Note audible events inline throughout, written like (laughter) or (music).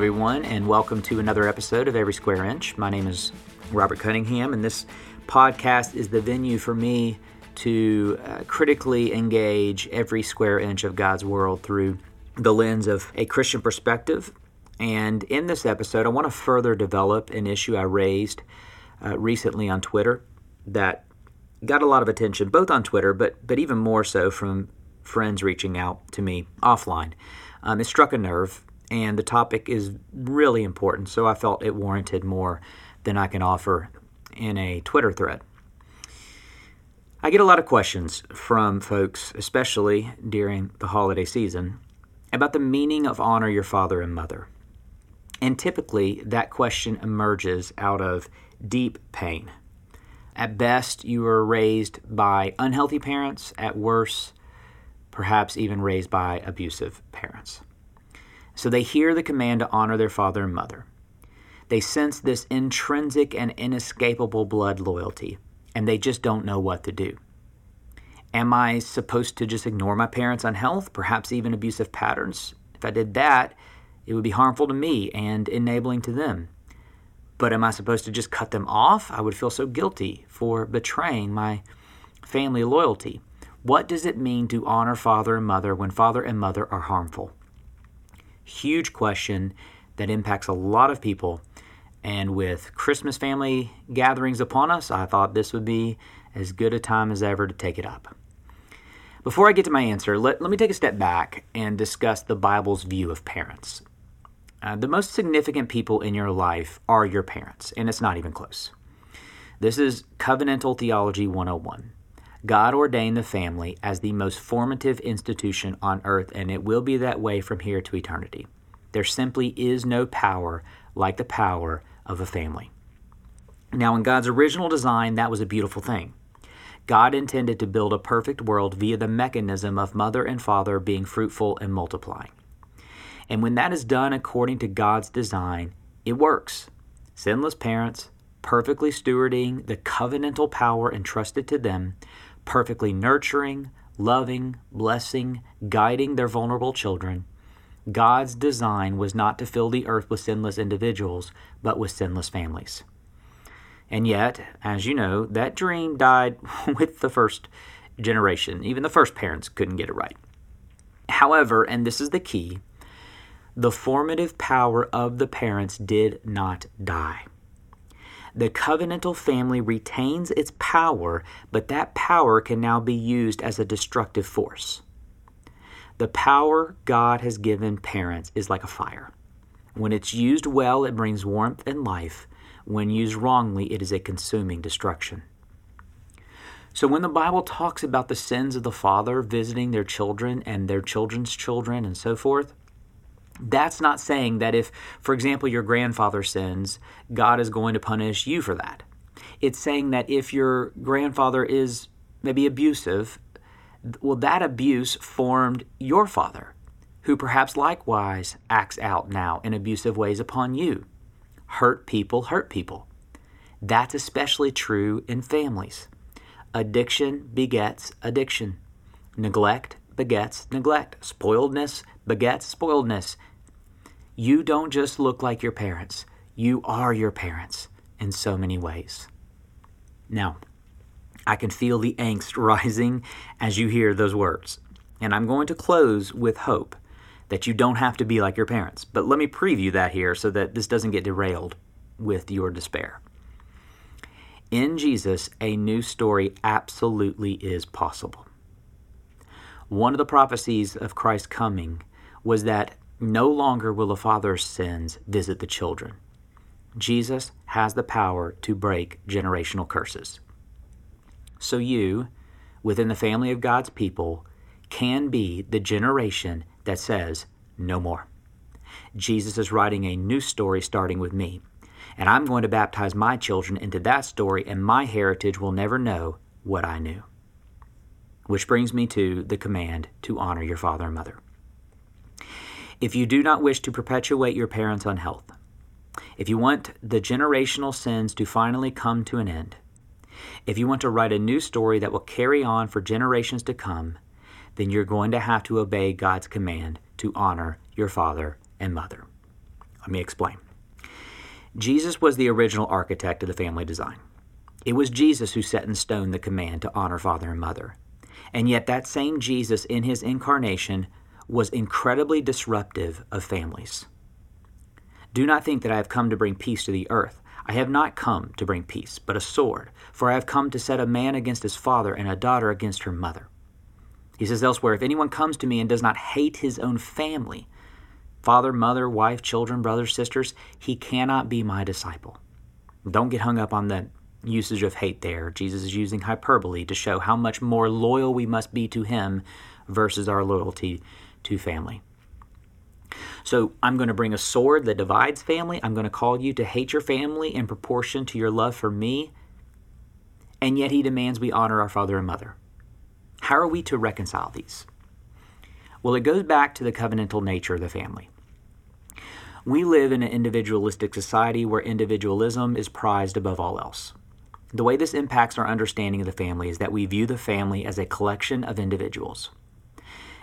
everyone, and welcome to another episode of Every Square Inch. My name is Robert Cunningham, and this podcast is the venue for me to uh, critically engage every square inch of God's world through the lens of a Christian perspective. And in this episode, I want to further develop an issue I raised uh, recently on Twitter that got a lot of attention, both on Twitter, but but even more so from friends reaching out to me offline. Um, it struck a nerve, and the topic is really important, so I felt it warranted more than I can offer in a Twitter thread. I get a lot of questions from folks, especially during the holiday season, about the meaning of honor your father and mother. And typically, that question emerges out of deep pain. At best, you were raised by unhealthy parents. At worst, perhaps even raised by abusive parents. So they hear the command to honor their father and mother. They sense this intrinsic and inescapable blood loyalty and they just don't know what to do. Am I supposed to just ignore my parents' unhealth, perhaps even abusive patterns? If I did that, it would be harmful to me and enabling to them. But am I supposed to just cut them off? I would feel so guilty for betraying my family loyalty. What does it mean to honor father and mother when father and mother are harmful? Huge question that impacts a lot of people and with Christmas family gatherings upon us, I thought this would be as good a time as ever to take it up. Before I get to my answer, let, let me take a step back and discuss the Bible's view of parents. Uh, the most significant people in your life are your parents, and it's not even close. This is Covenantal Theology 101. God ordained the family as the most formative institution on earth, and it will be that way from here to eternity. There simply is no power like the power of a family. Now, in God's original design, that was a beautiful thing. God intended to build a perfect world via the mechanism of mother and father being fruitful and multiplying. And when that is done according to God's design, it works. Sinless parents, perfectly stewarding the covenantal power entrusted to them, perfectly nurturing, loving, blessing, guiding their vulnerable children, God's design was not to fill the earth with sinless individuals, but with sinless families. And yet, as you know, that dream died (laughs) with the first generation. Even the first parents couldn't get it right. However, and this is the key, the formative power of the parents did not die. The covenantal family retains its power, but that power can now be used as a destructive force. The power God has given parents is like a fire. When it's used well, it brings warmth and life. When used wrongly, it is a consuming destruction. So, when the Bible talks about the sins of the father visiting their children and their children's children and so forth, that's not saying that if, for example, your grandfather sins, God is going to punish you for that. It's saying that if your grandfather is maybe abusive well, that abuse formed your father, who perhaps likewise acts out now in abusive ways upon you. Hurt people hurt people. That's especially true in families. Addiction begets addiction. Neglect begets neglect. Spoiledness begets spoiledness. You don't just look like your parents, you are your parents in so many ways. Now, I can feel the angst (laughs) rising as you hear those words. And I'm going to close with hope that you don't have to be like your parents. But let me preview that here so that this doesn't get derailed with your despair. In Jesus, a new story absolutely is possible. One of the prophecies of Christ's coming was that no longer will the father's sins visit the children. Jesus has the power to break generational curses so you, within the family of God's people, can be the generation that says, No more. Jesus is writing a new story starting with me, and I'm going to baptize my children into that story, and my heritage will never know what I knew. Which brings me to the command to honor your father and mother. If you do not wish to perpetuate your parents' unhealth, if you want the generational sins to finally come to an end, if you want to write a new story that will carry on for generations to come, then you're going to have to obey God's command to honor your father and mother. Let me explain. Jesus was the original architect of the family design. It was Jesus who set in stone the command to honor father and mother. And yet, that same Jesus in his incarnation was incredibly disruptive of families. Do not think that I have come to bring peace to the earth. I have not come to bring peace, but a sword, for I have come to set a man against his father and a daughter against her mother. He says elsewhere, If anyone comes to me and does not hate his own family, father, mother, wife, children, brothers, sisters, he cannot be my disciple. Don't get hung up on the usage of hate there. Jesus is using hyperbole to show how much more loyal we must be to him versus our loyalty to family. So I'm going to bring a sword that divides family. I'm going to call you to hate your family in proportion to your love for me. And yet he demands we honor our father and mother. How are we to reconcile these? Well, it goes back to the covenantal nature of the family. We live in an individualistic society where individualism is prized above all else. The way this impacts our understanding of the family is that we view the family as a collection of individuals.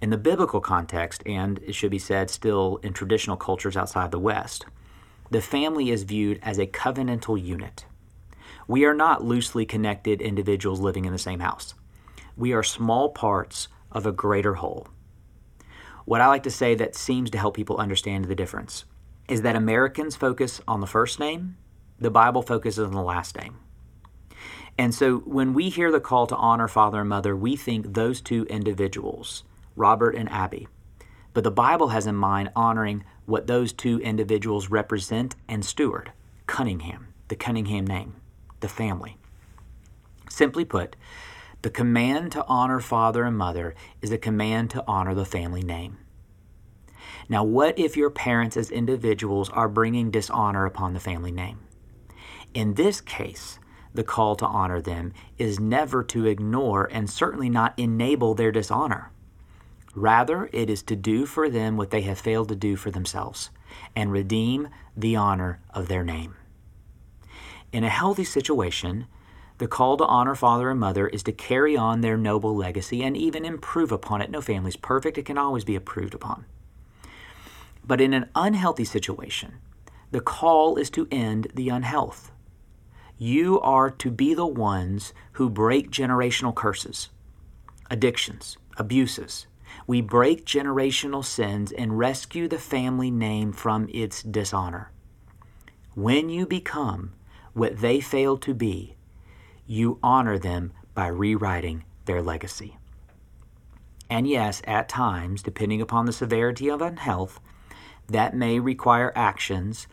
In the biblical context, and it should be said still in traditional cultures outside the West, the family is viewed as a covenantal unit. We are not loosely connected individuals living in the same house. We are small parts of a greater whole. What I like to say that seems to help people understand the difference is that Americans focus on the first name, the Bible focuses on the last name. And so when we hear the call to honor father and mother, we think those two individuals, Robert and Abby. But the Bible has in mind honoring what those two individuals represent and steward Cunningham, the Cunningham name, the family. Simply put, the command to honor father and mother is a command to honor the family name. Now, what if your parents as individuals are bringing dishonor upon the family name? In this case, the call to honor them is never to ignore and certainly not enable their dishonor. Rather, it is to do for them what they have failed to do for themselves and redeem the honor of their name. In a healthy situation, the call to honor father and mother is to carry on their noble legacy and even improve upon it. No family is perfect, it can always be improved upon. But in an unhealthy situation, the call is to end the unhealth. You are to be the ones who break generational curses, addictions, abuses. We break generational sins and rescue the family name from its dishonor. When you become what they failed to be, you honor them by rewriting their legacy. And yes, at times, depending upon the severity of unhealth, that may require actions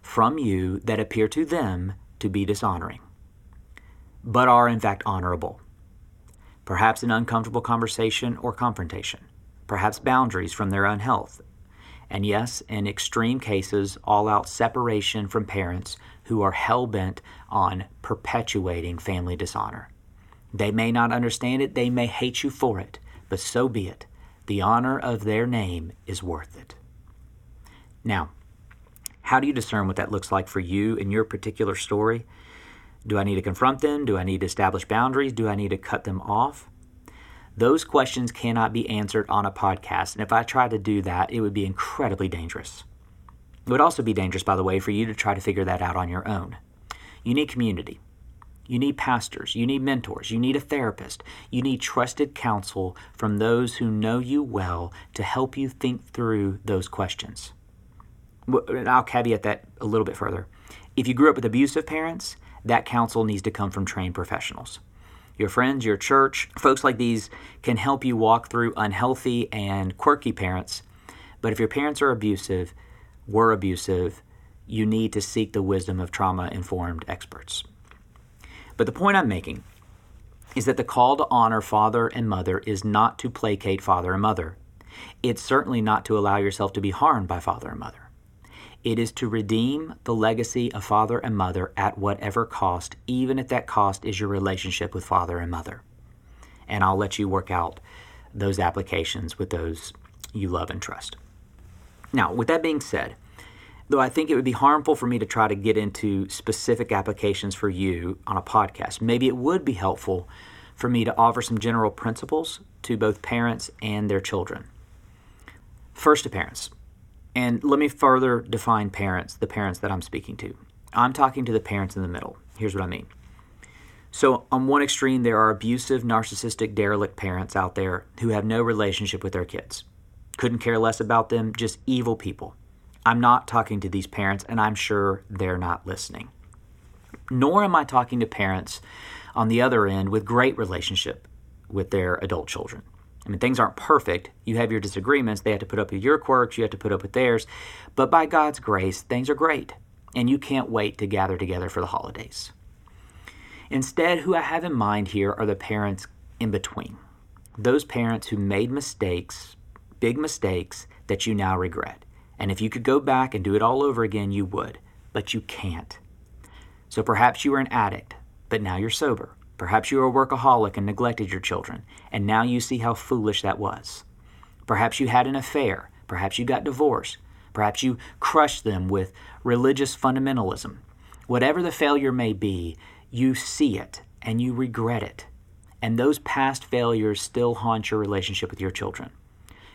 from you that appear to them to be dishonoring, but are in fact honorable. Perhaps an uncomfortable conversation or confrontation, perhaps boundaries from their unhealth, and yes, in extreme cases, all out separation from parents who are hell bent on perpetuating family dishonor. They may not understand it, they may hate you for it, but so be it. The honor of their name is worth it. Now, how do you discern what that looks like for you in your particular story? Do I need to confront them? Do I need to establish boundaries? Do I need to cut them off? Those questions cannot be answered on a podcast, and if I tried to do that, it would be incredibly dangerous. It would also be dangerous, by the way, for you to try to figure that out on your own. You need community. You need pastors. You need mentors. You need a therapist. You need trusted counsel from those who know you well to help you think through those questions and I'll caveat that a little bit further. If you grew up with abusive parents, that counsel needs to come from trained professionals. Your friends, your church, folks like these can help you walk through unhealthy and quirky parents. But if your parents are abusive, were abusive, you need to seek the wisdom of trauma informed experts. But the point I'm making is that the call to honor father and mother is not to placate father and mother. It's certainly not to allow yourself to be harmed by father and mother. It is to redeem the legacy of father and mother at whatever cost, even if that cost is your relationship with father and mother. And I'll let you work out those applications with those you love and trust. Now, with that being said, though I think it would be harmful for me to try to get into specific applications for you on a podcast, maybe it would be helpful for me to offer some general principles to both parents and their children. First, to parents And let me further define parents, the parents that I'm speaking to. I'm talking to the parents in the middle. Here's what I mean. So, on one extreme, there are abusive, narcissistic, derelict parents out there who have no relationship with their kids. Couldn't care less about them, just evil people. I'm not talking to these parents, and I'm sure they're not listening. Nor am I talking to parents on the other end with great relationship with their adult children. I mean, things aren't perfect. You have your disagreements. They have to put up with your quirks. You have to put up with theirs. But by God's grace, things are great. And you can't wait to gather together for the holidays. Instead, who I have in mind here are the parents in between. Those parents who made mistakes, big mistakes, that you now regret. And if you could go back and do it all over again, you would. But you can't. So perhaps you were an addict, but now you're sober. Perhaps you were a workaholic and neglected your children, and now you see how foolish that was. Perhaps you had an affair. Perhaps you got divorced. Perhaps you crushed them with religious fundamentalism. Whatever the failure may be, you see it and you regret it. And those past failures still haunt your relationship with your children.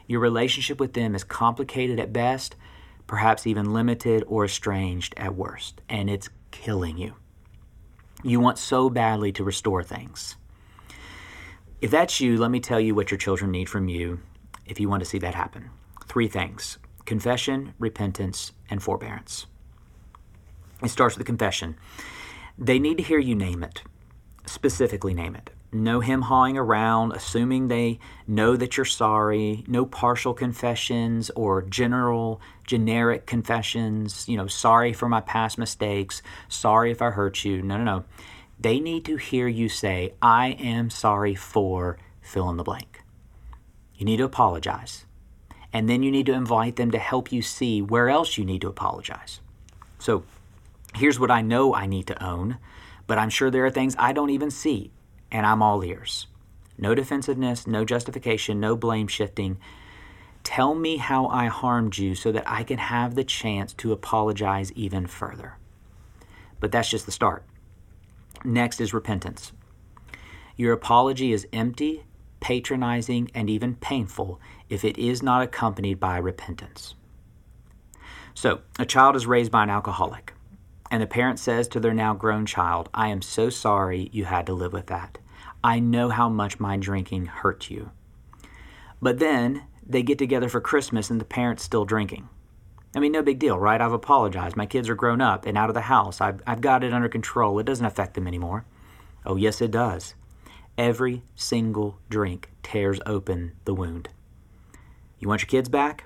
Your relationship with them is complicated at best, perhaps even limited or estranged at worst, and it's killing you. You want so badly to restore things. If that's you, let me tell you what your children need from you if you want to see that happen. Three things confession, repentance, and forbearance. It starts with the confession. They need to hear you name it, specifically name it. No him hawing around, assuming they know that you're sorry. No partial confessions or general, generic confessions. You know, sorry for my past mistakes. Sorry if I hurt you. No, no, no. They need to hear you say, I am sorry for fill in the blank. You need to apologize. And then you need to invite them to help you see where else you need to apologize. So, Here's what I know I need to own, but I'm sure there are things I don't even see, and I'm all ears. No defensiveness, no justification, no blame shifting. Tell me how I harmed you so that I can have the chance to apologize even further. But that's just the start. Next is repentance. Your apology is empty, patronizing, and even painful if it is not accompanied by repentance. So, a child is raised by an alcoholic. And the parent says to their now grown child, I am so sorry you had to live with that. I know how much my drinking hurt you. But then they get together for Christmas and the parent's still drinking. I mean, no big deal, right? I've apologized. My kids are grown up and out of the house. I've, I've got it under control. It doesn't affect them anymore. Oh, yes, it does. Every single drink tears open the wound. You want your kids back?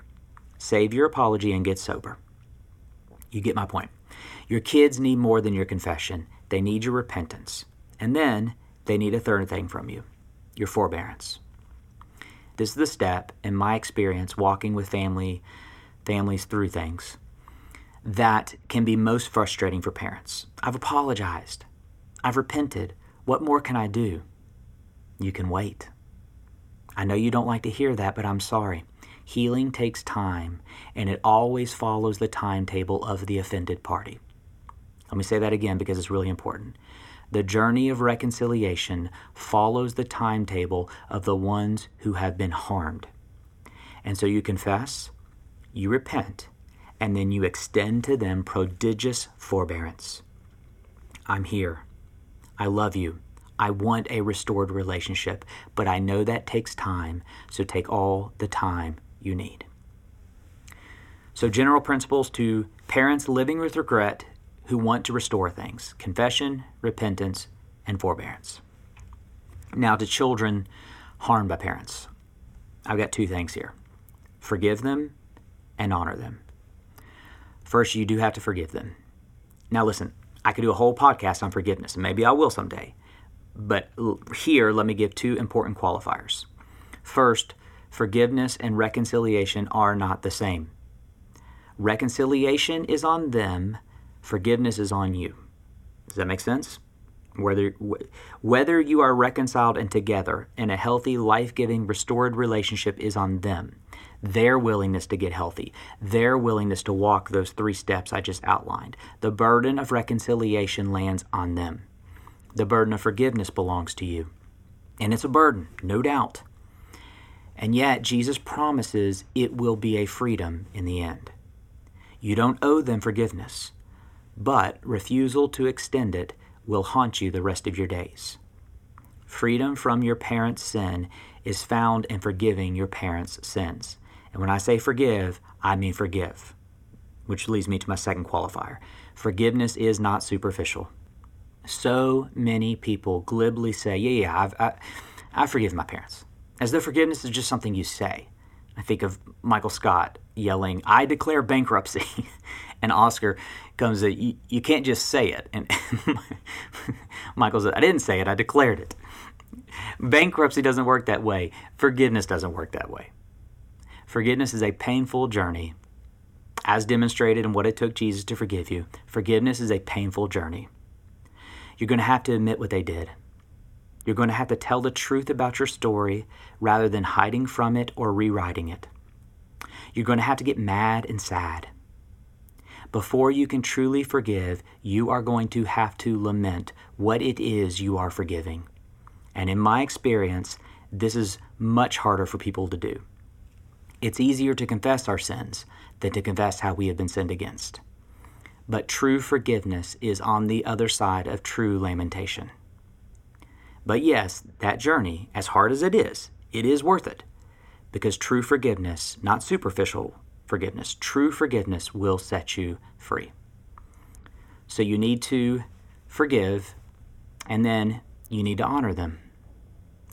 Save your apology and get sober. You get my point. Your kids need more than your confession, they need your repentance. And then they need a third thing from you your forbearance. This is the step, in my experience, walking with family families through things that can be most frustrating for parents. I've apologized. I've repented. What more can I do? You can wait. I know you don't like to hear that, but I'm sorry. Healing takes time, and it always follows the timetable of the offended party. Let me say that again because it's really important. The journey of reconciliation follows the timetable of the ones who have been harmed. And so you confess, you repent, and then you extend to them prodigious forbearance. I'm here. I love you. I want a restored relationship, but I know that takes time, so take all the time you need. So, general principles to parents living with regret who want to restore things confession, repentance, and forbearance. Now, to children harmed by parents, I've got two things here forgive them and honor them. First, you do have to forgive them. Now, listen, I could do a whole podcast on forgiveness, and maybe I will someday. But here, let me give two important qualifiers. First, forgiveness and reconciliation are not the same. Reconciliation is on them, forgiveness is on you. Does that make sense? Whether, whether you are reconciled and together in a healthy, life giving, restored relationship is on them. Their willingness to get healthy, their willingness to walk those three steps I just outlined. The burden of reconciliation lands on them. The burden of forgiveness belongs to you. And it's a burden, no doubt. And yet, Jesus promises it will be a freedom in the end. You don't owe them forgiveness, but refusal to extend it will haunt you the rest of your days. Freedom from your parents' sin is found in forgiving your parents' sins. And when I say forgive, I mean forgive, which leads me to my second qualifier. Forgiveness is not superficial. So many people glibly say, Yeah, yeah, I've, I, I forgive my parents, as though forgiveness is just something you say. I think of Michael Scott yelling, I declare bankruptcy. (laughs) and Oscar comes, you, you can't just say it. And (laughs) Michael says, I didn't say it, I declared it. Bankruptcy doesn't work that way. Forgiveness doesn't work that way. Forgiveness is a painful journey, as demonstrated in what it took Jesus to forgive you. Forgiveness is a painful journey. You're going to have to admit what they did. You're going to have to tell the truth about your story rather than hiding from it or rewriting it. You're going to have to get mad and sad. Before you can truly forgive, you are going to have to lament what it is you are forgiving. And in my experience, this is much harder for people to do. It's easier to confess our sins than to confess how we have been sinned against. But true forgiveness is on the other side of true lamentation. But yes, that journey, as hard as it is, it is worth it. Because true forgiveness, not superficial forgiveness, true forgiveness will set you free. So you need to forgive, and then you need to honor them.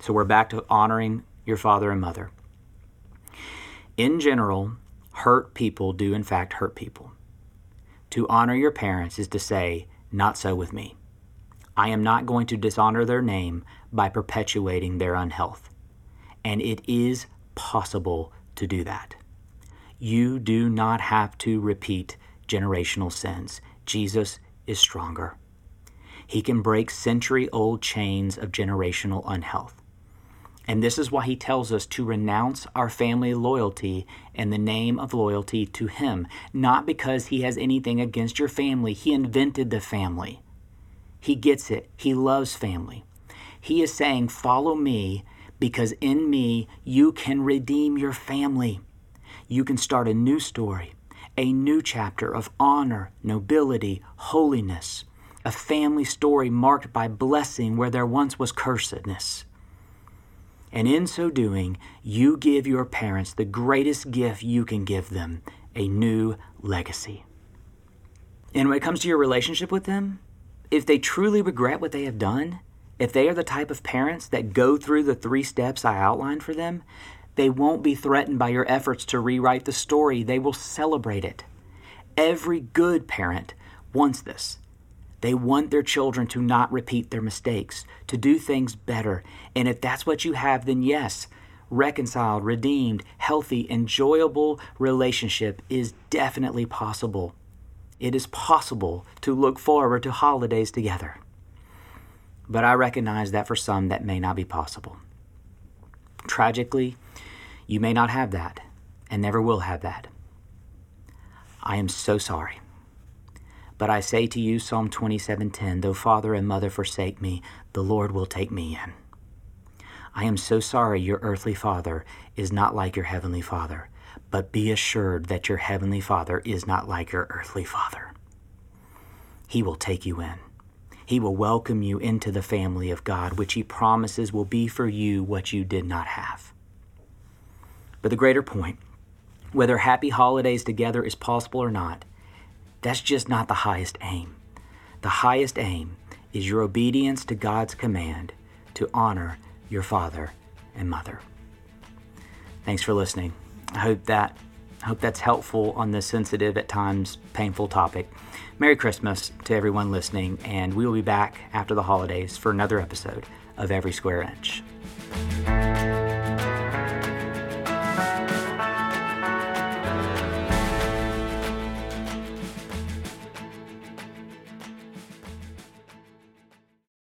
So we're back to honoring your father and mother. In general, hurt people do in fact hurt people. To honor your parents is to say, Not so with me. I am not going to dishonor their name by perpetuating their unhealth. And it is possible to do that. You do not have to repeat generational sins. Jesus is stronger. He can break century old chains of generational unhealth. And this is why he tells us to renounce our family loyalty in the name of loyalty to him, not because he has anything against your family. He invented the family. He gets it. He loves family. He is saying, Follow me because in me you can redeem your family. You can start a new story, a new chapter of honor, nobility, holiness, a family story marked by blessing where there once was cursedness. And in so doing, you give your parents the greatest gift you can give them a new legacy. And when it comes to your relationship with them, if they truly regret what they have done, if they are the type of parents that go through the three steps I outlined for them, they won't be threatened by your efforts to rewrite the story. They will celebrate it. Every good parent wants this. They want their children to not repeat their mistakes, to do things better. And if that's what you have, then yes, reconciled, redeemed, healthy, enjoyable relationship is definitely possible. It is possible to look forward to holidays together. But I recognize that for some that may not be possible. Tragically, you may not have that and never will have that. I am so sorry. But I say to you, Psalm 27:10, though father and mother forsake me, the Lord will take me in. I am so sorry your earthly father is not like your heavenly father, but be assured that your heavenly father is not like your earthly father. He will take you in. He will welcome you into the family of God, which he promises will be for you what you did not have. But the greater point, whether happy holidays together is possible or not, that's just not the highest aim. The highest aim is your obedience to God's command to honor your father and mother. Thanks for listening. I hope that I hope that's helpful on this sensitive at times painful topic. Merry Christmas to everyone listening, and we will be back after the holidays for another episode of Every Square Inch.